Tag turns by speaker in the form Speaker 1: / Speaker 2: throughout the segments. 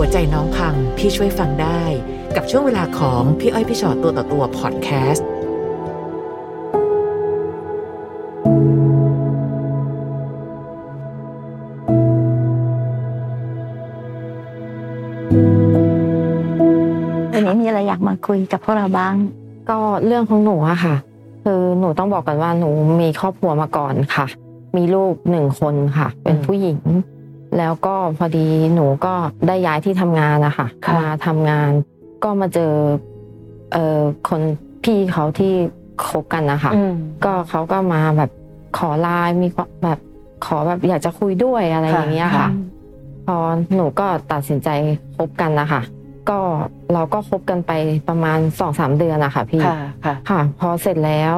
Speaker 1: หัวใจน้องพังพี่ช่วยฟังได้ กับช่วงเวลาของพี่อ้อยพี่ชอตตัวต่อตัวพอดแคสต์
Speaker 2: วันนี้มีอะไรอยากมาคุยกับพวกเราบ้าง
Speaker 3: ก็เรื่องของหนูอะค่ะ คือหนูต้องบอกกันว่าหนูมีครอบครัวมาก่อนค่ะ มีลูกหนึ่งคนค่ะ เป็นผู้หญิง แล้วก็พอดีหนูก็ได้ย้ายที่ทำงานนะคะ
Speaker 4: ค่ะ
Speaker 3: มาทำงานก็มาเจอเอ่อคนพี่เขาที่คบกันนะคะ
Speaker 4: อืม
Speaker 3: ก็เขาก็มาแบบขอไลน์มีแบบขอแบบอยากจะคุยด้วยอะไรอย่างเงี้ยค่ะ พอหนูก็ตัดสินใจคบกันนะคะก็เราก็คบกันไปประมาณสองสามเดือนนะคะพี่
Speaker 4: ค่ะค่ะ
Speaker 3: ค่ะพอเสร็จแล้ว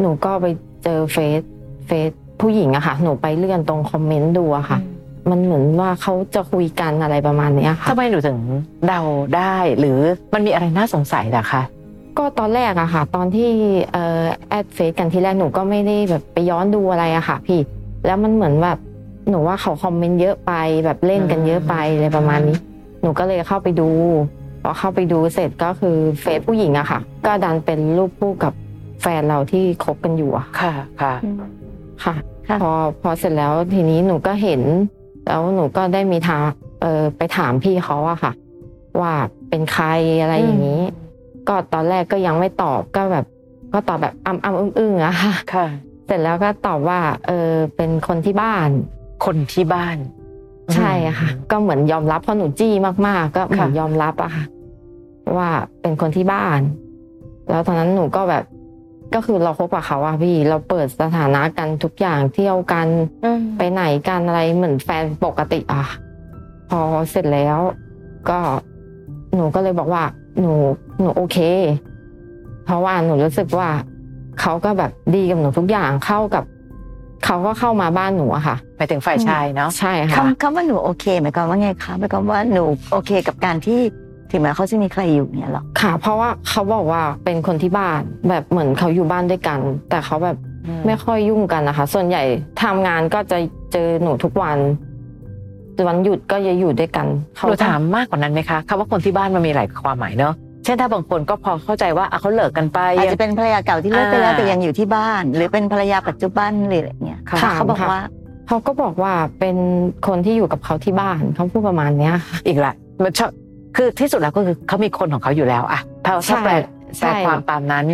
Speaker 3: หนูก็ไปเจอเฟซเฟซผู้หญิงอะค่ะ หนูไปเลื่อนตรงคอมเมนต์ดูอะค่ะ มันเหมือนว่าเขาจะคุยกันอะไรประมาณเนี้ยค่ะ
Speaker 4: ทำไมหนูถึงเดาได้ หรือมันมีอะไรน่าสงสัยล่ะคะ
Speaker 3: ก็ตอนแรกอะค่ะ ตอนที่เอ่อ add เฟซกันที่แรกหนูก็ไม่ได้แบบไปย้อนดูอะไรอะค่ะ พี่ แล้วมันเหมือนแบบหนูว่าเขาคอมเมนต์เยอะไปแบบเล่นกันเยอะไปอะไรประมาณนี้ หนูก็เลยเข้าไปดูพอเข้าไปดูเสร็จก็คือเฟซผู้หญิงอะค่ะ ก็ดันเป็นรูปคู่กับแฟนเราที่คบกันอยู่อะ
Speaker 4: ค่ะค่ะ
Speaker 3: ค่ะ
Speaker 2: ค่ะ
Speaker 3: พอพอเสร็จแล้วทีนี้หนูก็เห็น แล้วหนูก็ได้มีทางเออไปถามพี่เขาอะค่ะ ว่าเป็นใครอะไรอย่างนี้ ก็ตอนแรกก็ยังไม่ตอบก็แบบ ก็ตอบแบบอ้ำอ้ำอึ้งอึ้งๆอะค่ะ
Speaker 4: ค่ะ
Speaker 3: เสร็จแล้วก็ตอบว่า เออเป็นคนที่บ้าน
Speaker 4: คนที่บ้าน
Speaker 3: ใช่อะค่ะ ก็เหมือนยอมรับเพราะหนูจี้มากๆ ก็เหมือน
Speaker 4: ค่ะ
Speaker 3: ยอมรับอะค่ะ ว่าเป็นคนที่บ้าน แล้วตอนนั้นหนูก็แบบ ก็คือเราคบกับเขาอะพี่ เราเปิดสถานะกันทุกอย่างเที่ยวกันไปไหนกันอะไรเหมือนแฟนปกติอะพอเสร็จแล้ว ก็หนูก็เลยบอกว่า หนูหนูโอเค เพราะว่าหนูรู้สึกว่าเขาก็แบบดีกับหนูทุกอย่างเข้ากับเขาก็เข้ามาบ้านหนูอะค่ะ
Speaker 4: ไปถึงฝ่ายชายเนาะ
Speaker 3: ใช่ค่ะ
Speaker 2: คำคำว่าหนูโอเคหมายความว่าไงคะหมายความว่าหนูโอเคกับการที่ ถึงแม้เขาจะมีใครอยู่เนี่ยหรอ
Speaker 3: ค่ะ เพราะว่าเขาบอกว่าเป็นคนที่บ้านแบบเหมือนเขาอยู่บ้านด้วยกัน แต่เขาแบบ
Speaker 4: อืม
Speaker 3: ไม่ค่อยยุ่งกันนะคะ ส่วนใหญ่ทำงานก็จะเจอหนูทุกวันวันหยุดก็จะอยู่ด้วยกัน
Speaker 4: ห
Speaker 3: เขา
Speaker 4: นู
Speaker 3: ก็
Speaker 4: ถามมากกว่านั้นไหมคะคำว่าคนที่บ้านมันมีหลายความหมายเนาะเช่นถ้าบางคนก็พอเข้าใจว่าอะเขาเลิกกันไป
Speaker 2: อาจจะเป็นภรรยาเก่าที่เลิกไปแล้ว
Speaker 4: อ่า
Speaker 2: แต่ยังอยู่ที่บ้าน หรือเป็นภรรยาปัจจุบันหรืออะไรเงี้ย
Speaker 3: ค่ะ
Speaker 2: เขาบอกว่า
Speaker 3: เขาก็บอกว่าเป็นคนที่อยู่กับเขาที่บ้านเขาพูดประมาณเนี้ยค่ะ
Speaker 4: อีกละมันชอบ คือที่สุดแล้วก็คือเขามีคนของเขาอยู่แล้วอะถ้าถ้าแปล
Speaker 3: ใช่
Speaker 4: แปลความตามนั้น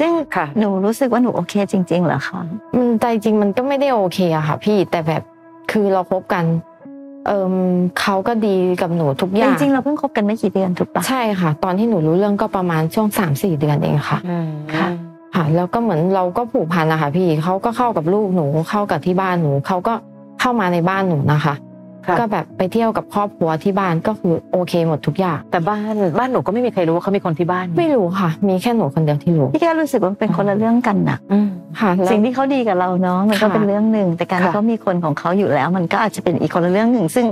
Speaker 2: ซึ่ง
Speaker 4: ค่ะ
Speaker 2: หนูรู้สึกว่าหนูโอเคจริง ๆ เหรอคะ
Speaker 3: มันใจจริงมันก็ไม่ได้โอเคอะค่ะ พี่แต่แบบคือเราคบกัน เอิมเขาก็ดีกับหนูทุกอ
Speaker 2: จ
Speaker 3: ย่าง
Speaker 2: ริงๆเราเพิ่งคบกันไม่กี่เดือนถูกปะ
Speaker 3: ใช่ค่ะ ตอนที่หนูรู้เรื่องก็ประมาณช่วงสามสี่เดือนเองค่ะ
Speaker 2: ค่ะ
Speaker 3: ค่ะ แล้วก็เหมือนเราก็ผูกพันนะคะพี่เขาก็เข้ากับลูกหนูเข้ากับที่บ้านหนูเขาก็เข้ามาในบ้านหนูนะคะ
Speaker 4: ค่ะ
Speaker 3: ก็แบบไปเที่ยวกับครอบครัวที่บ้านก็คือโอเคหมดทุกอย่าง
Speaker 4: แต่บ้านบ้านหนูก็ไม่มีใครรู้ว่าเขามีคนที่บ้าน
Speaker 3: ไม่รู้ค่ะ มีแค่หนูคนเดียวที่รู้
Speaker 2: พี่แค่รู้สึกว่ามันเป็นคนละเรื่องกันนะ
Speaker 4: อืม
Speaker 3: ค่ะแล้ว
Speaker 2: สิ่งที่เขาดีกับเราเนาะมันก็
Speaker 3: ค่ะ
Speaker 2: เป็นเรื่องหนึ่งแต่การที่
Speaker 4: ค่ะ
Speaker 2: เขามีคนของเขาอยู่แล้ว มันก็อาจจะเป็นอีกคนละเรื่องหนึ่งซึ่ง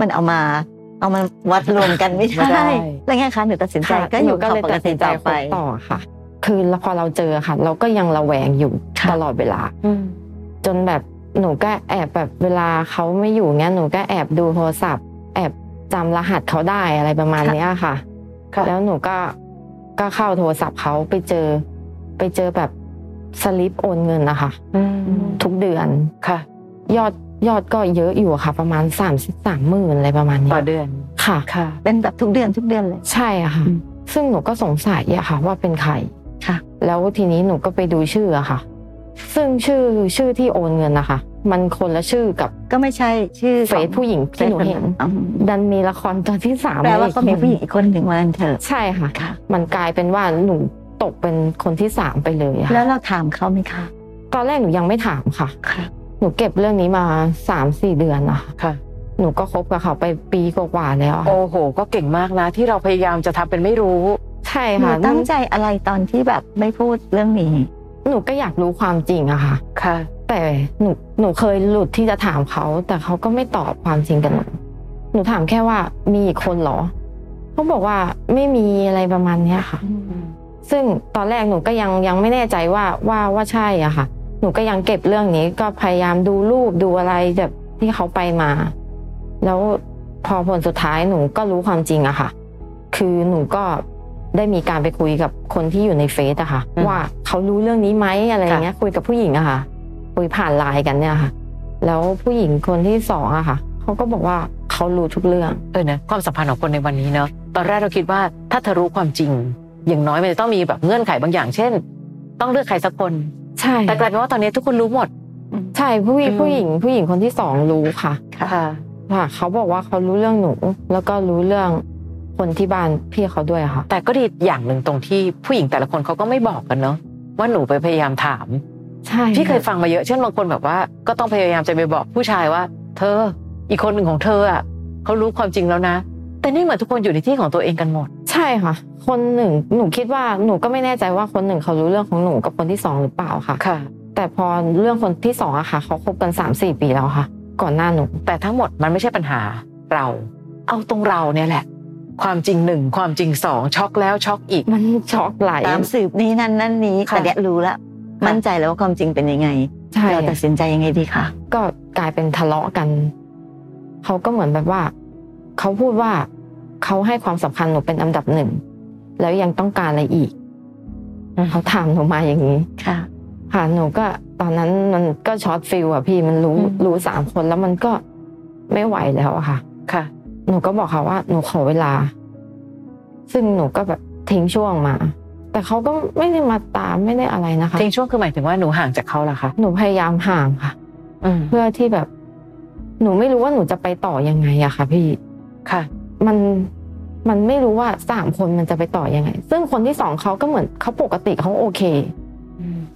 Speaker 2: มันเอามาเอามาวัดรวมกันไม่
Speaker 4: ไม่ได้
Speaker 2: ได้แล้วไงคะหนูตัดสินใจ
Speaker 3: ค่ะ
Speaker 2: ก็อยู่
Speaker 3: หนูก็
Speaker 2: เขา
Speaker 3: เลย
Speaker 2: ปก
Speaker 3: ตัด
Speaker 2: ติ
Speaker 3: สินใจ
Speaker 2: ต่อ
Speaker 3: ค
Speaker 2: ไป
Speaker 3: บต่อค่ะ คือแล้วพอเราเจอค่ะ เราก็ยังระแวงอยู่
Speaker 2: ค่ะ
Speaker 3: ตลอดเวลา
Speaker 4: อืม
Speaker 3: จนแบบ หนูก็แอบแบบเวลาเขาไม่อยู่เงี้ยหนูก็แอบดูโทรศัพท์ แอบจำรหัสเขาได้อะไรประมาณเนี้ยค่ะ
Speaker 4: ค่ะ
Speaker 3: แล้วหนูก็ก็เข้าโทรศัพท์เขาไปเจอ ไปเจอแบบสลิปโอนเงินนะคะ
Speaker 4: อืม
Speaker 3: ทุกเดือน
Speaker 4: ค่ะ
Speaker 3: ยอดยอดก็เยอะอยู่ค่ะ ประมาณสามสิบสามหมื่นอะไรประมาณนี้
Speaker 4: ต่อเดือน
Speaker 3: ค่ะ
Speaker 4: ค่ะ
Speaker 2: เป็นแบบทุกเดือนทุกเดือนเลย
Speaker 3: ใช่อะค่ะ
Speaker 2: อืม
Speaker 3: ซึ่งหนูก็สงสัยอะค่ะ ว่าเป็นใคร
Speaker 2: ค่ะ
Speaker 3: แล้วทีนี้หนูก็ไปดูชื่ออะค่ะ ซึ่งชื่อชื่อที่โอนเงินนะคะ มันคนละชื่อกับ
Speaker 2: ก็ไม่ใช่ชื่อ
Speaker 3: เฟซผู้หญิงที่หนูเห็น
Speaker 2: อ๋อ
Speaker 3: ดันมีละครตอนที่สาม
Speaker 2: แปลว่า
Speaker 3: อี
Speaker 2: ก็มีผู้หญิงอีกคนหนึ่งวันนั้นเถอะ
Speaker 3: ใช่ค่ะ
Speaker 2: ค่ะ
Speaker 3: มันกลายเป็นว่าหนูตกเป็นคนที่สามไปเลยอะ
Speaker 2: แล้วเราถามเขาไหมคะ
Speaker 3: ตอนแรกหนูยังไม่ถามค่ะ
Speaker 2: ค่ะ
Speaker 3: หนูเก็บเรื่องนี้มาสามสี่เดือนอะ
Speaker 4: ค่ะ
Speaker 3: หนูก็คบกับเขาไปปีกว่าๆแล้วอะ
Speaker 4: โอ้โห ก็เก่งมากนะ ที่เราพยายามจะทำเป็นไม่รู้
Speaker 3: ใช่
Speaker 2: หนู
Speaker 3: ค่ะ
Speaker 2: ตั้งใจอะไรตอนที่แบบไม่พูดเรื่องนี้
Speaker 3: หนูก็อยากรู้ความจริงอะค่ะ
Speaker 4: ค่ะ
Speaker 3: แต่หนูหนูเคยหลุดที่จะถามเขา แต่เขาก็ไม่ตอบความจริงกับหนูหนูถามแค่ว่ามีอีกคนเหรอเขาบอกว่าไม่มีอะไรประมาณเนี้ยค่ะ ซึ่งตอนแรกหนูก็ยังยังไม่แน่ใจว่าว่าว่าใช่อะค่ะ หนูก็ยังเก็บเรื่องนี้ ก็พยายามดูรูปดูอะไรแบบที่เขาไปมา แล้วพอผลสุดท้ายหนูก็รู้ความจริงอะค่ะ คือหนูก็ ได้มีการไปคุยกับคนที่อยู่ในเฟซอะค่ะ
Speaker 4: อืม
Speaker 3: ว่าเขารู้เรื่องนี้ไหมอะไรอย่างเงี้ย คุยกับผู้หญิงอะค่ะ คุยผ่านไลน์กันเนี่ยค่ะ แล้วผู้หญิงคนที่สองอะค่ะเขาก็บอกว่าเขารู้ทุกเรื่อง
Speaker 4: เออนะความสัมพันธ์ของคนในวันนี้เนอะตอนแรกเราคิดว่าถ้าเธอรู้ความจริง อย่างน้อยมันจะต้องมีแบบเงื่อนไขบางอย่าง เช่น ต้องเลือกใครสักคน
Speaker 3: ใช่
Speaker 4: แต่กลายเป็นว่าตอนนี้ทุกคนรู้หมด
Speaker 3: ใช่ผู้หญิง
Speaker 4: อืม
Speaker 3: ผู้หญิงผู้หญิงคนที่สองรู้ค่ะ
Speaker 4: ค่ะ
Speaker 3: ค่ะเขาบอกว่าเขารู้เรื่องหนูแล้วก็รู้เรื่อง คนที่บ้านพี่เขาด้วยค่ะ
Speaker 4: แต่ก็ดีอย่างหนึ่งตรงที่ผู้หญิงแต่ละคนเขาก็ไม่บอกกันเนอะว่าหนูไปพยายามถาม
Speaker 3: ใช่
Speaker 4: พี่เคยฟังมาเยอะเช่นบางคนแบบว่า ก็ต้องพยายามจะไปบอกผู้ชายว่า เธอ อีกคนหนึ่งของเธออะเขารู้ความจริงแล้วนะ แต่นี่เหมือนทุกคนอยู่ในที่ของตัวเองกันหมด
Speaker 3: ใช่ค่ะ คนหนึ่งหนูคิดว่าหนูก็ไม่แน่ใจว่าคนหนึ่งเขารู้เรื่องของหนูกับคนที่สองหรือเปล่าค่ะ
Speaker 4: ค่ะ
Speaker 3: แต่พอเรื่องคนที่สองอะค่ะเขาคบกันสามสี่ปีแล้วค่ะ ก่อนหน้าหนู
Speaker 4: แต่ทั้งหมดมันไม่ใช่ปัญหาเรา เอาตรงเราเนี่ยแหละ ความจริงหนึ่งความจริงสองช็อกแล้วช็อกอีก
Speaker 3: มันช็อกไหล
Speaker 2: ตามสืบนี้นั่นนั่นนี้
Speaker 4: ค่ะ
Speaker 2: แต่เนี้ยรู้ละะมั่นใจแล้วว่าความจริงเป็นยังไง
Speaker 3: ใช่
Speaker 2: เราตัดสินใจยังไงดีคะ
Speaker 3: ก็กลายเป็นทะเลาะกันเขาก็เหมือนแบบว่าเขาพูดว่าเขาให้ความสำคัญหนูเป็นอันดับหนึ่งแล้วยังต้องการอะไรอีกเขาถามหนูมาอย่างนี้
Speaker 2: ค่ะ
Speaker 3: ค่ะหนูก็ตอนนั้นมันก็ shot feel อะพี่มันรู้
Speaker 4: อืม
Speaker 3: รู้สามคนแล้วมันก็ไม่ไหวแล้วอะค่ะ
Speaker 4: ค่ะ
Speaker 3: หนูก็บอกเขาว่าหนูขอเวลา ซึ่งหนูก็แบบทิ้งช่วงมา แต่เขาก็ไม่ได้มาตามไม่ได้อะไรนะคะ
Speaker 4: ทิ้งช่วงคือหมายถึงว่าหนูห่างจากเขาเหรอคะ
Speaker 3: หนูพยายามห่างค่ะ
Speaker 4: อืม
Speaker 3: เพื่อที่แบบ หนูไม่รู้ว่าหนูจะไปต่อยังไงอะค่ะ พี่
Speaker 4: ค่ะ
Speaker 3: มันมันไม่รู้ว่าสามคนมันจะไปต่อยังไง ซึ่งคนที่สองเขาก็เหมือนเขาปกติเขาโอเค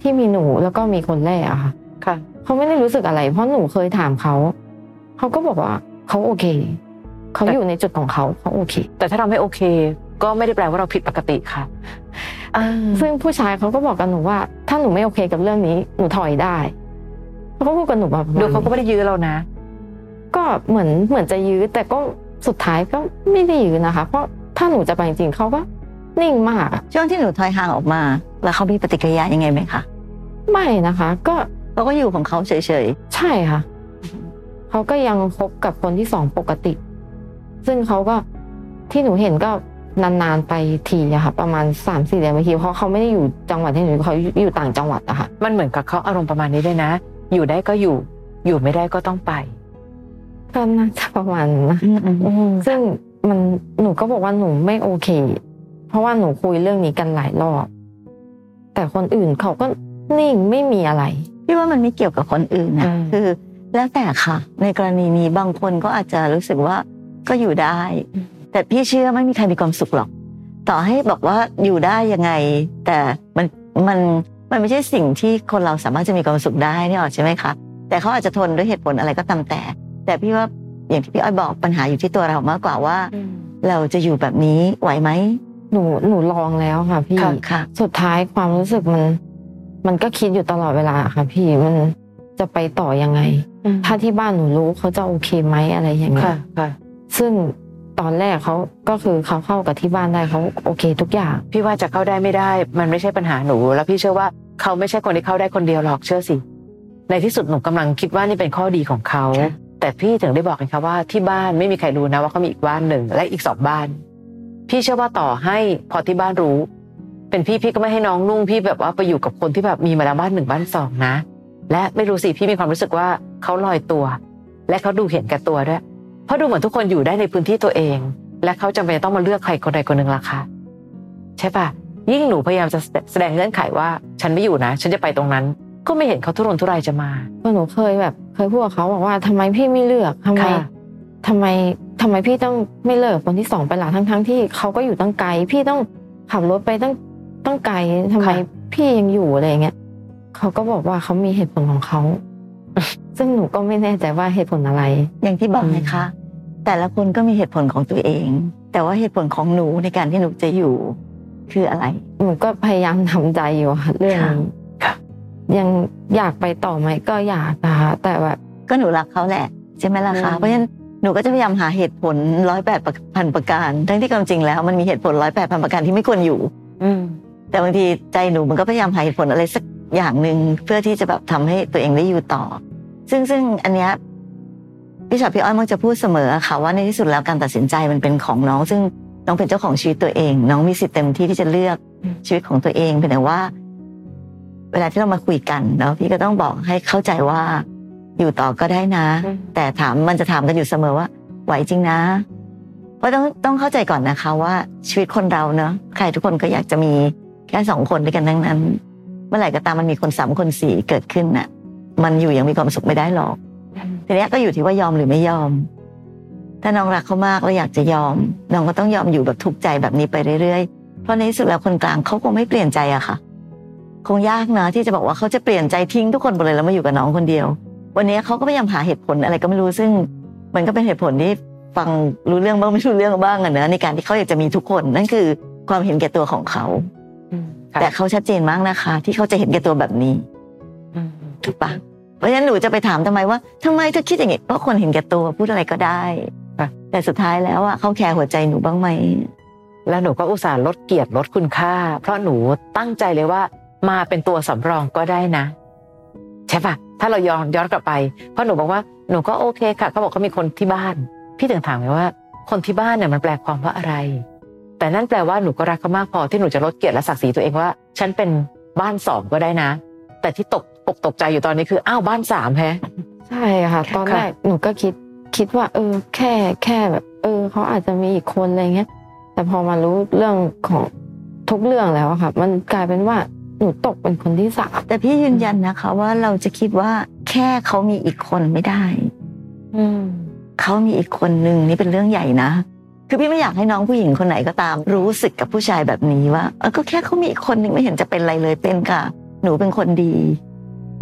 Speaker 3: ที่มีหนูแล้วก็มีคนแรกอะค่ะ
Speaker 4: ค่ะ
Speaker 3: เขาไม่ได้รู้สึกอะไร เพราะหนูเคยถามเขาเขาก็บอกว่าเขาโอเค เขา
Speaker 4: แต่
Speaker 3: อยู่ในจุดของเขาเขาโอเค
Speaker 4: แต่ถ้าเราไม่โอเค ก็ไม่ได้แปลว่าเราผิดปกติค่ะอ่า
Speaker 3: ซึ่งผู้ชายเขาก็บอกกับหนูว่า ถ้าหนูไม่โอเคกับเรื่องนี้หนูถอยได้เขาก็พูดกับหนูมาประมาณ
Speaker 4: ดูเขาก็
Speaker 3: นี้
Speaker 4: ไม่ได้ยื้อเรานะ
Speaker 3: ก็เหมือนเหมือนจะยื้อ แต่ก็สุดท้ายก็ไม่ได้ยื้อนะคะ เพราะถ้าหนูจะไปจริงๆเขาก็นิ่งมากอะ
Speaker 2: ช่วงที่หนูถอยห่างออกมา แล้วเขามีปฏิกิริยายังไงไหมคะ
Speaker 3: ไม่นะคะ ก็
Speaker 2: เขาก็อยู่ของเขาเฉย
Speaker 3: ใช่ค่ะเขาก็ยังคบกับคนที่สองปกติ ซึ่งเขาก็ที่หนูเห็นก็นานๆไปทีอะค่ะประมาณสามสี่เดือนไปทีเพราะเขาไม่ได้อยู่จังหวัดที่หนูอยู่เขาอยู่ต่างจังหวัดอะค่ะ
Speaker 4: มันเหมือนกับเขาอารมณ์ประมาณนี้ด้วยนะ อยู่ได้ก็อยู่ อยู่ไม่ได้ก็ต้องไป
Speaker 3: ก็น่าจะประมาณนั้นนะ
Speaker 2: ๆอืม
Speaker 3: ซึ่งมันหนูก็บอกว่าหนูไม่โอเค เพราะว่าหนูคุยเรื่องนี้กันหลายรอบ แต่คนอื่นเขาก็นิ่งไม่มีอะไร
Speaker 2: พี่ว่ามันไม่เกี่ยวกับคนอื่นนะ
Speaker 4: อืม
Speaker 2: คือ แล้วแต่ค่ะ ในกรณีนี้บางคนก็อาจจะรู้สึกว่า ก็อยู่ได้ แต่พี่เชื่อไม่มีใครมีความสุขหรอก ต่อให้บอกว่าอยู่ได้ยังไง แต่มันมันมันไม่ใช่สิ่งที่คนเราสามารถจะมีความสุขได้นี่หรอกใช่ไหมคะแต่เขาอาจจะทนด้วยเหตุผลอะไรก็ตามแต่ แต่พี่ว่าอย่างที่พี่อ้อยบอกปัญหาอยู่ที่ตัวเรามากกว่าว่า เราจะอยู่แบบนี้ไหวไหม
Speaker 3: หนูหนูลองแล้วค่ะพี่
Speaker 2: ค่ะค่ะ
Speaker 3: สุดท้ายความรู้สึกมัน มันก็คิดอยู่ตลอดเวลาค่ะ พี่มันจะไปต่อยังไง ถ้าที่บ้านหนูรู้เขาจะโอเคไหมอะไรอย่างเงี้
Speaker 4: ค่ะ
Speaker 3: ย
Speaker 4: ค่ะ
Speaker 3: ซึ่งตอนแรกเขาก็คือเขาเข้ากับที่บ้านได้เขาโอเคทุกอย่าง
Speaker 4: พี่ว่าจะเข้าได้ไม่ได้ มันไม่ใช่ปัญหาหนู แล้วพี่เชื่อว่าเขาไม่ใช่คนที่เข้าได้คนเดียวหรอกเชื่อสิ ในที่สุดหนูกำลังคิดว่านี่เป็นข้อดีของเขา
Speaker 2: ค่ะ
Speaker 4: แต่พี่ถึงได้บอกไงคะว่าที่บ้านไม่มีใครรู้นะว่าเขามีอีกบ้านหนึ่งและอีกสองบ้าน พี่เชื่อว่าต่อให้พอที่บ้านรู้ เป็นพี่พี่ก็ไม่ให้น้องนุ่งพี่แบบว่าไปอยู่กับคนที่แบบมีมาแล้วบ้านหนึ่งบ้านสองนะ และไม่รู้สิพี่มีความรู้สึกว่าเขาลอยตัว และเขาดูเห็นแก่ตัวด้วย เพราะดูเหมือนทุกคนอยู่ได้ในพื้นที่ตัวเอง และเขาจำเป็นจะต้องมาเลือกใครคนใดคนหนึ่งล่ะคะใช่ปะยิ่งหนูพยายามจะแสดงเงื่อนไขว่า ฉันไม่อยู่นะ ฉันจะไปตรงนั้น ก็ไม่เห็นเขาทุรนทุรายจะมา
Speaker 3: ก็หนูเคยแบบ เคยพูดกับเขาบอกว่าทำไมพี่ไม่เลือกทำไม
Speaker 4: ค่ะ
Speaker 3: ทำไมทำไมพี่ต้องไม่เลิกคนที่สองไปล่ะทั้งทั้งๆที่เขาก็อยู่ตั้งไกล พี่ต้องขับรถไปตั้งตั้งไกลทำไมพี่ยังอยู่อะไรอย่างเงี้ยเขาก็บอกว่าเขามีเหตุผลของเขา ซึ่งหนูก็ไม่แน่ใจว่าเหตุผลอะไร
Speaker 2: อย่างที่บอกนะคะ แต่ละคนก็มีเหตุผลของตัวเอง แต่ว่าเหตุผลของหนูในการที่หนูจะอยู่คืออะไร
Speaker 3: หนูก็พยายามทำใจอยู่ค่ะเรื่องนี้
Speaker 4: ค่ะ
Speaker 3: ยังอยากไปต่อไหมก็อยากนะคะแต่แบบ
Speaker 2: ก็หนูรักเขาแหละใช่ไหมล่ะคะ
Speaker 3: อืม
Speaker 2: เพราะฉะนั้นหนูก็จะพยายามหาเหตุผลร้อยแปดพันประการ ทั้งที่ความจริงแล้วมันมีเหตุผลร้อยแปดพันประการที่ไม่ควรอยู่
Speaker 4: อืม
Speaker 2: แต่บางทีใจหนูมันก็พยายามหาเหตุผลอะไรสักอย่างหนึ่งเพื่อที่จะแบบทำให้ตัวเองได้อยู่ต่อ ซึ่งซึ่งอันเนี้ยพี่ชอตพี่อ้อยมักจะพูดเสมอค่ะว่าในที่สุดแล้วการตัดสินใจมันเป็นของน้อง ซึ่งน้องเป็นเจ้าของชีวิตตัวเอง น้องมีสิทธิ์เต็มที่ที่จะเลือกชีวิตของตัวเองเพียงแต่ว่า เวลาที่เรามาคุยกันเนาะพี่ก็ต้องบอกให้เข้าใจว่า อยู่ต่อก็ได้นะ แต่ถามมันจะถามกันอยู่เสมอว่า ไหวจริงนะเพราะต้องต้องเข้าใจก่อนนะคะ ว่าชีวิตคนเราเนาะใครทุกคนก็อยากจะมีแค่สองคนด้วยกันทั้งนั้น เมื่อไหร่ก็ตามมันมีคนสามคนสี่เกิดขึ้นน่ะ มันอยู่อย่างมีความสุขไม่ได้หรอกทีนี้ก็อยู่ที่ว่ายอมหรือไม่ยอม ถ้าน้องรักเขามากแล้วอยากจะยอม น้องก็ต้องยอมอยู่แบบทุกข์ใจแบบนี้ไปเรื่อยๆ เพราะในที่สุดแล้วคนกลางเขาคงไม่เปลี่ยนใจอะค่ะ คงยากนะที่จะบอกว่าเขาจะเปลี่ยนใจทิ้งทุกคนไปเลยแล้วมาอยู่กับน้องคนเดียว วันนี้เขาก็พยายามหาเหตุผลอะไรก็ไม่รู้ซึ่ง มันก็เป็นเหตุผลที่ฟังรู้เรื่องบ้างไม่รู้เรื่องบ้างอะนะในการที่เขาอยากจะมีทุกคนนั่นคือความเห็นแก่ตัวของเขา
Speaker 4: ค่ะ
Speaker 2: แต่เขาชัดเจนมากนะคะ ที่เขาจะเห็นแก่ตัวแบบนี้
Speaker 4: อืม
Speaker 2: ถูกปะเพราะฉะนั้นหนูจะไปถามทำไมว่าทำไมเธอคิดอย่างนี้เพราะคนเห็นแก่ตัวพูดอะไรก็ได้
Speaker 4: ค่ะ
Speaker 2: แต่สุดท้ายแล้วอะเขาแคร์หัวใจหนูบ้างไหม
Speaker 4: แล้วหนูก็อุตส่าห์ลดเกียรติลดคุณค่า เพราะหนูตั้งใจเลยว่ามาเป็นตัวสำรองก็ได้นะ ใช่ปะถ้าเราย้อนย้อนกลับไปเพราะหนูบอกว่าหนูก็โอเคค่ะเขาบอกเขามีคนที่บ้าน พี่ถึงถามไงว่า คนที่บ้านเนี่ยมันแปลความว่าอะไร แต่นั่นแปลว่าหนูก็รักเขามากพอที่หนูจะลดเกียรติและศักดิ์ศรีตัวเองว่า ฉันเป็นบ้านสองก็ได้นะ แต่ที่ตก อกตกใจอยู่ตอนนี้คืออ้าวบ้านสามแฮะ
Speaker 3: ใช่ค่ะ ตอน
Speaker 4: ค่ะ
Speaker 3: แรกหนูก็คิดคิดว่า เออ แค่แค่แบบ เออเขาอาจจะมีอีกคนอะไรเงี้ยแต่พอมารู้เรื่องของทุกเรื่องแล้วอะค่ะ มันกลายเป็นว่าหนูตกเป็นคนที่สาม
Speaker 2: แต่พี่ยืนยันนะคะ ว่าเราจะคิดว่าแค่เขามีอีกคนไม่ได้
Speaker 4: อืม
Speaker 2: เขามีอีกคนหนึ่งนี่เป็นเรื่องใหญ่นะคือพี่ไม่อยากให้น้องผู้หญิงคนไหนก็ตาม รู้สึกกับผู้ชายแบบนี้ว่าเออก็แค่เขามีอีกคนหนึ่งไม่เห็นจะเป็นอะไรเลยเป็นค่ะ หนูเป็นคนดี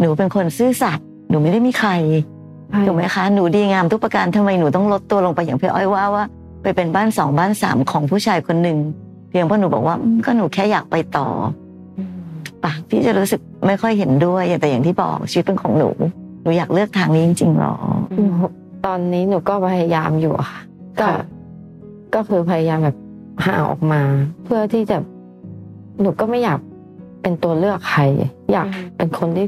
Speaker 2: หนูเป็นคนซื่อสัตย์หนูไม่ได้มีใครถูกไหมคะหนูดีงามทุกประการทำไมหนูต้องลดตัวลงไปอย่างพี่อ้อยว่าว่า ไปเป็นบ้านสองบ้านสามของผู้ชายคนหนึ่งเพียงเพราะหนูบอกว่าอืมก็หนูแค่อยากไปต่อปะพี่จะรู้สึกไม่ค่อยเห็นด้วยแต่อย่างที่บอกชีวิตเป็นของหนู หนูอยากเลือกทางนี้จริงๆหรอ
Speaker 3: หนูตอนนี้หนูก็พยายามอยู่อะค่ะ ก็
Speaker 4: ค่ะ
Speaker 3: ก็คือพยายามแบบห่างออกมา เพื่อที่จะหนูก็ไม่อยากเป็นตัวเลือกใคร อยากเป็นคนที่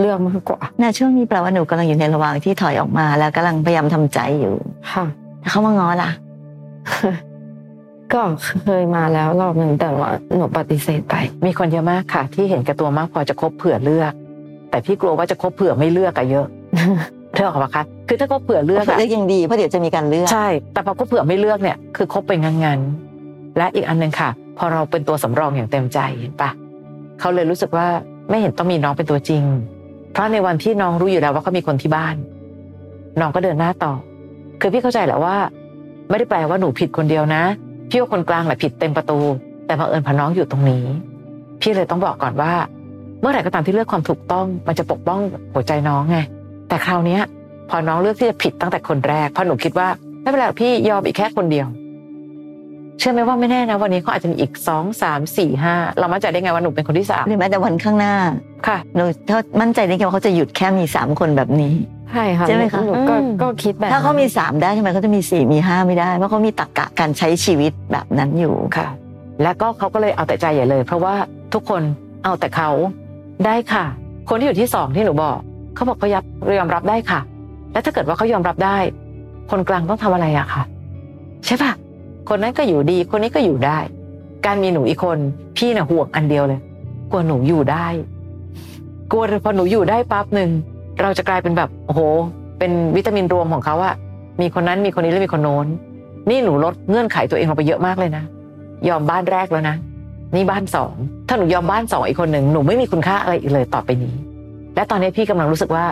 Speaker 3: เลือกมากกว่า
Speaker 2: น่ช่วงนี้แปลว่าหนูกำลังอยู่ในระหว่างที่ถอยออกมา แล้วกำลังพยายามทำใจอยู่
Speaker 3: ค่ะ
Speaker 2: ถ้าเขามาง้อล่ะ
Speaker 3: ก็เคยมาแล้วรอบหนึ่งแต่ว่าหนูปฏิเสธไป
Speaker 4: มีคนเยอะมากค่ะ ที่เห็นแก่ตัวมากพอจะคบเผื่อเลือก แต่พี่กลัวว่าจะคบเผื่อไม่เลือกอะเยอะเธอออกปะคะคือถ้าคบเผื่อเลื
Speaker 2: เลื
Speaker 4: อ
Speaker 2: อก
Speaker 4: กอะ
Speaker 2: เลือกยังดีเพราะเดี๋ยวจะมีการเลือก
Speaker 4: ใช่ แต่พอคบเผื่อไม่เลือกเนี่ยคือคบไปงานๆและอีกอันหนึ่งค่ะ พอเราเป็นตัวสำรองอย่างเต็มใจเห็นปะเขาเลยรู้สึกว่าไม่เห็นต้องมีน้องเป็นตัวจริง เพราะในวันที่น้องรู้อยู่แล้วว่าเขามีคนที่บ้าน น้องก็เดินหน้าต่อ คือพี่เข้าใจแหละว่า ไม่ได้แปลว่าหนูผิดคนเดียวนะพี่ว่าคนกลางแหละผิดเต็มประตู แต่บังเอิญพอน้องอยู่ตรงนี้ พี่เลยต้องบอกก่อนว่า เมื่อไหร่ก็ตามที่เลือกความถูกต้องมันจะปกป้องหัวใจน้องไงแต่คราวนี้พอน้องเลือกที่จะผิดตั้งแต่คนแรกเพราะหนูคิดว่าไม่เป็นไรพี่ยอมอีกแค่คนเดียว เชื่อไหมว่าไม่แน่นะวันนี้เขาอาจจะมีอีกสองสามสี่ห้าเรามั่นใจได้ไงว่าหนูเป็นคนที่สาม
Speaker 2: หรือแม้แต่วันข้างหน้า
Speaker 4: ค่ะ
Speaker 2: หนูถ้ามั่นใจได้แค่ว่าเขาจะหยุดแค่มีสามคนแบบนี้
Speaker 3: ใช่ค่ะ
Speaker 2: ใช่ไหมคะ
Speaker 3: นูก็
Speaker 4: อืม
Speaker 3: ก็คิดแบบ
Speaker 2: ถ้าเขามี
Speaker 3: นั้น
Speaker 2: สามได้ทำไมเขาจะมีสี่มีห้าไม่ได้เพราะเขามีตรรกะการใช้ชีวิตแบบนั้นอยู่
Speaker 4: ค่ะ แล้วก็เขาก็เลยเอาแต่ใจใหญ่เลย เพราะว่าทุกคนเอาแต่เขาได้ค่ะ คนที่อยู่ที่สองที่หนูบอกเขาบอกเขายับยอมรับได้ค่ะ แล้วถ้าเกิดว่าเขายอมรับได้ คนกลางต้องทำอะไรอะค่ะ ใช่ปะ คนนั้นก็อยู่ดี คนนี้ก็อยู่ได้ การมีหนูอีกคน พี่น่ะห่วงอันเดียวเลย กลัวหนูอยู่ได้ กลัวพอหนูอยู่ได้ปั๊บหนึ่งเราจะกลายเป็นแบบโอ้โห เป็นวิตามินรวมของเขาอะมีคนนั้นมีคนนี้และมีคนโน้น นี่หนูลดเงื่อนไขตัวเองลงไปเยอะมากเลยนะ ยอมบ้านแรกแล้วนะนี่บ้านสองถ้าหนูยอมบ้านสองอีกคนหนึ่งหนูไม่มีคุณค่าอะไรอีกเลยต่อไปนี้ และตอนนี้พี่กำลังรู้สึกว่า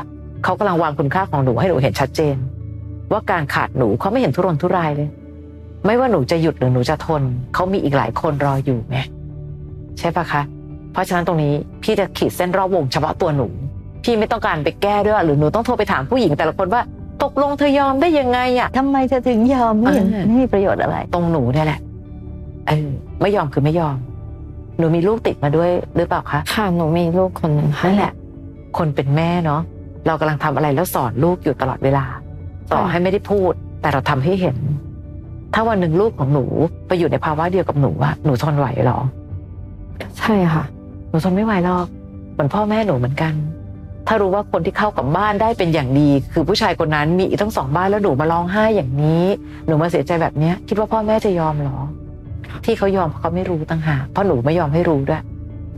Speaker 4: เขากำลังวางคุณค่าของหนูให้หนูเห็นชัดเจน ว่าการขาดหนูเขาไม่เห็นทุรนทุรายเลย ไม่ว่าหนูจะหยุดหรือหนูจะทนเขามีอีกหลายคนรออยู่ไงใช่ปะคะ เพราะฉะนั้นตรงนี้พี่จะขีดเส้นรอบวงเฉพาะตัวหนู พี่ไม่ต้องการไปแก้ด้วยหรือหนูต้องโทรไปถามผู้หญิงแต่ละคนว่าตกลงเธอยอมได้ยังไงอะ
Speaker 2: ทำไมเธอถึงยอมไม่เห็น
Speaker 4: อ่า
Speaker 2: ไม่มีประโยชน์อะไร
Speaker 4: ตรงหนูเนี่ยแหละเออไม่ยอมคือไม่ยอม หนูมีลูกติดมาด้วยหรือเปล่าคะ
Speaker 3: ค่ะหนูมีลูกคนหนึ่งค่ะ
Speaker 4: นั่นแหละ คนเป็นแม่เนาะเรากำลังทำอะไรแล้วสอนลูกอยู่ตลอดเวลา ต่อให้ไม่ได้พูด แต่เราทำให้เห็น ถ้าวันหนึ่งลูกของหนูไปอยู่ในภาวะเดียวกับหนูอะหนูทนไหวเหรอ
Speaker 3: ใช่ค่ะ
Speaker 4: หนูทนไม่ไหวหรอกเหมือนพ่อแม่หนูเหมือนกัน ถ้ารู้ว่าคนที่เข้ากับบ้านได้เป็นอย่างดี คือผู้ชายคนนั้นมีอีกทั้งสองบ้านแล้วหนูมาร้องไห้อย่างนี้ หนูมาเสียใจแบบเนี้ย คิดว่าพ่อแม่จะยอมเหรอ ที่เขายอมเพราะเขาไม่รู้ต่างหากเพราะหนูไม่ยอมให้รู้ด้วย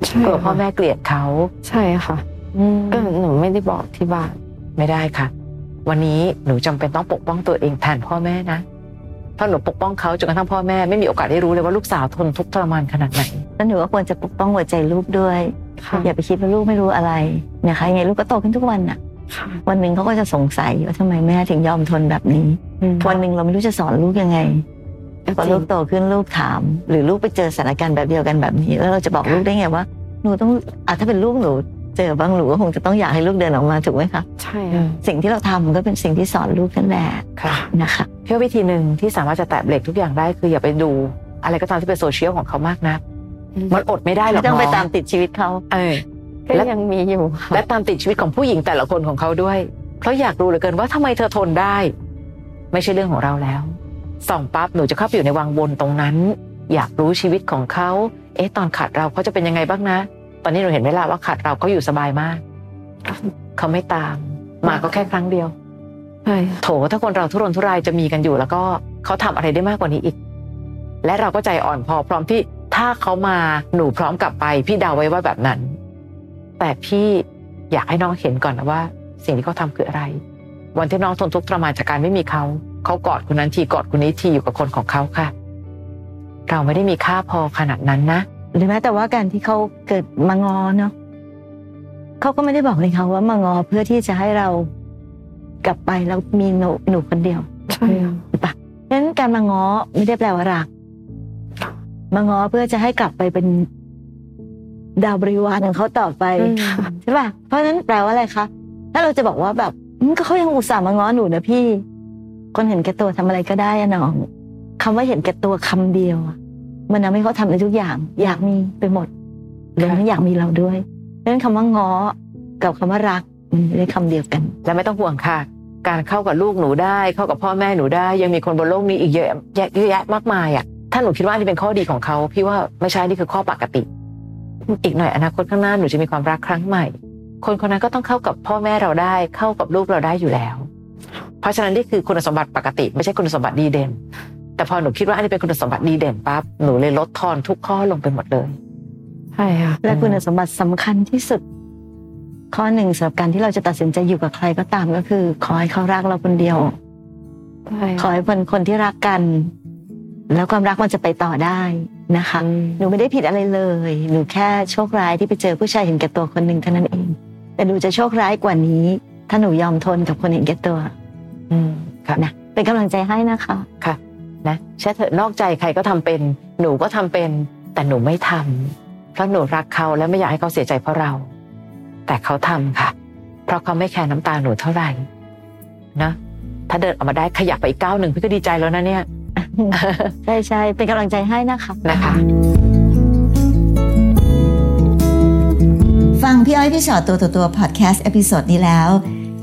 Speaker 3: ใช่
Speaker 4: กลัวพ่อ
Speaker 3: ค่ะ
Speaker 4: แม่เกลียดเขา
Speaker 3: ใช่ค่ะก็หนูไม่ได้บอกที่บ้าน
Speaker 4: ไม่ได้ค่ะ วันนี้หนูจำเป็นต้องปกป้องตัวเองแทนพ่อแม่นะ เพราะหนูปกป้องเขาจนกระทั่งพ่อแม่ไม่มีโอกาสได้รู้เลยว่าลูกสาวทนทุกข์ทรมานขนาดไหน
Speaker 2: แล้วหนูก็ควรจะปกป้องหัวใจลูกด้วย
Speaker 3: ค่ะ
Speaker 2: อย่าไปคิดว่าลูกไม่รู้อะไรนะคะยังไงลูกก็โตขึ้นทุกวันน่ะ
Speaker 3: ค่ะ
Speaker 2: วันหนึ่งเขาก็จะสงสัยว่าทำไมแม่ถึงยอมทนแบบนี้ วันหนึ่งเราไม่รู้จะสอนลูกยังไงพอลูกโตขึ้นลูกถาม หรือลูกไปเจอสถานการณ์แบบเดียวกันแบบนี้ แล้วเราจะบอกลูกได้ไงว่าหนูต้องอะถ้าเป็นลูกหนูเจอบ้างหนูก็คงจะต้องอยากให้ลูกเดินออกมาถูกไหมคะ
Speaker 3: ใช่
Speaker 4: อื
Speaker 3: ค่ะ
Speaker 4: ม
Speaker 2: สิ่งที่เราทำมันก็เป็นสิ่งที่สอนลูกนั่นแหละ
Speaker 4: ค่ะ
Speaker 2: นะคะ
Speaker 4: เพื่อวิธีหนึ่งที่สามารถจะแตะเบรกทุกอย่างได้คืออย่าไปดู อะไรก็ตามที่เป็นโซเชียลของเขามากนะมันอดไม่ได้หรอก
Speaker 2: ไม่ต้องไป
Speaker 4: น้
Speaker 2: ตามติดชีวิตเขา
Speaker 4: เออ
Speaker 3: ก็
Speaker 4: และ
Speaker 3: ยังมีอยู่ค่ะ
Speaker 4: และตามติดชีวิตของผู้หญิงแต่ละคนของเขาด้วย เพราะอยากรู้เหลือเกินว่าทำไมเธอทนได้ ไม่ใช่เรื่องของเราแล้วส่องปั๊บหนูจะเข้าไปอยู่ในวังวนตรงนั้น อยากรู้ชีวิตของเขา เอ๊ะ ตอนขาดเราเขาจะเป็นยังไงบ้างนะ ตอนนี้หนูเห็นเวลาว่าขาดเราเขาอยู่สบายมากเขาไม่ตาม มาก็แค่ครั้งเดียว
Speaker 3: ใช่ค่ะ
Speaker 4: โถถ้าคนเราทุรนทุรายจะมีกันอยู่ แล้วก็เขาทำอะไรได้มากกว่านี้อีก และเราก็ใจอ่อนพอพร้อมที่ถ้าเขามาหนูพร้อมกลับไปพี่เดาไว้ว่าแบบนั้น แต่พี่อยากให้น้องเห็นก่อนนะว่า สิ่งที่เขาทำคืออะไร วันที่น้องทนทุกข์ทรมานจากการไม่มีเขาเขากอดคนนั้นทีกอดคนนี้ทีอยู่กับคนของเขาค่ะ เราไม่ได้มีค่าพอขนาดนั้นนะ
Speaker 2: หรือแม้แต่ว่าการที่เขาเกิดมางอเนาะเขาก็ไม่ได้บอกเลยค่ะว่ามางอเพื่อที่จะให้เรา กลับไปแล้วมีหนูหนูคนเดียว
Speaker 3: ใช่ค่ะ
Speaker 2: ถูกปะเพราะฉะนั้นการมางอไม่ได้แปลว่ารัก มางอเพื่อจะให้กลับไปเป็นดาวบริวารของเขาต่อไป
Speaker 3: อืม
Speaker 2: ใช่ป่ะเพราะฉะนั้นแปลว่าอะไรคะถ้าเราจะบอกว่าแบบอืมก็เขายังอุตส่าห์มาง้อหนูนะพี่ คนเห็นแก่ตัวทำอะไรก็ได้อะน้องคำว่าเห็นแก่ตัวคำเดียวอะมันทำให้เขาทำในทุกอย่าง อยากมีไปหมดรวมทั้งอยากมีเราด้วยเพราะฉะนั้นคำว่าง้อกับคำว่ารักมันไม่ได้คำเดียวกัน
Speaker 4: และไม่ต้องห่วงค่ะ การเข้ากับลูกหนูได้ เข้ากับพ่อแม่หนูได้ ยังมีคนบนโลกนี้อีกเยอะแยะเยอะแยะมากมายอะถ้าหนูคิดว่าอันนี้เป็นข้อดีของเขาพี่ว่าไม่ใช่นี่คือข้อปกติ อีกหน่อยอนาคตข้างหน้าหนูจะมีความรักครั้งใหม่ คนคนนั้นก็ต้องเข้ากับพ่อแม่เราได้ เข้ากับลูกเราได้อยู่แล้ว เพราะฉะนั้นนี่คือคุณสมบัติปกติ ไม่ใช่คุณสมบัติดีเด่น แต่พอหนูคิดว่าอันนี้เป็นคุณสมบัติดีเด่นปั๊บหนูเลยลดทอนทุกข้อลงไปหมดเลย
Speaker 3: ใช่ค่ะ
Speaker 2: และคุณสมบัติสำคัญที่สุด ข้อหนึ่งสำหรับการที่เราจะตัดสินใจอยู่กับใครก็ตามก็คือ ขอให้เขารักเราคนเดียว
Speaker 3: ใช่
Speaker 2: ขอให้เป็นคนที่รักกัน แล้วความรักมันจะไปต่อได้นะคะ หนูไม่ได้ผิดอะไรเลย หนูแค่โชคร้ายที่ไปเจอผู้ชายเห็นแก่ตัวคนหนึ่งเท่านั้นเอง แต่หนูจะโชคร้ายกว่านี้ ถ้าหนูยอมทนกับคนเห็นแก่ตัว
Speaker 4: อืมค่ะ
Speaker 2: นะเป็นกำลังใจให้นะคะ
Speaker 4: ค่ะนะเช่เถอะนอกใจใครก็ทำเป็น หนูก็ทำเป็น แต่หนูไม่ทำเพราะหนูรักเขาและไม่อยากให้เขาเสียใจเพราะเรา แต่เขาทำค่ะ เพราะเขาไม่แคร์น้ำตาหนูเท่าไหร่นะถ้าเดินออกมาได้ขยับไปอีกก้าวหนึ่งพี่ก็ดีใจแล้วนะเนี่ย
Speaker 2: ใช่ใช่เป็นกำลังใจให้นะคะ
Speaker 4: นะคะ
Speaker 5: ฟังพี่อ้อยพี่ฉอดตัวต่อตัวพอดแคสต์ episode นี้แล้ว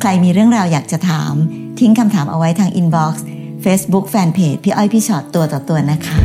Speaker 5: ใครมีเรื่องราวอยากจะถาม ทิ้งคำถามเอาไว้ทาง inboxเฟซบุ๊กแฟนเพจพี่อ้อยพี่ชอตตัวต่อตัวนะคะ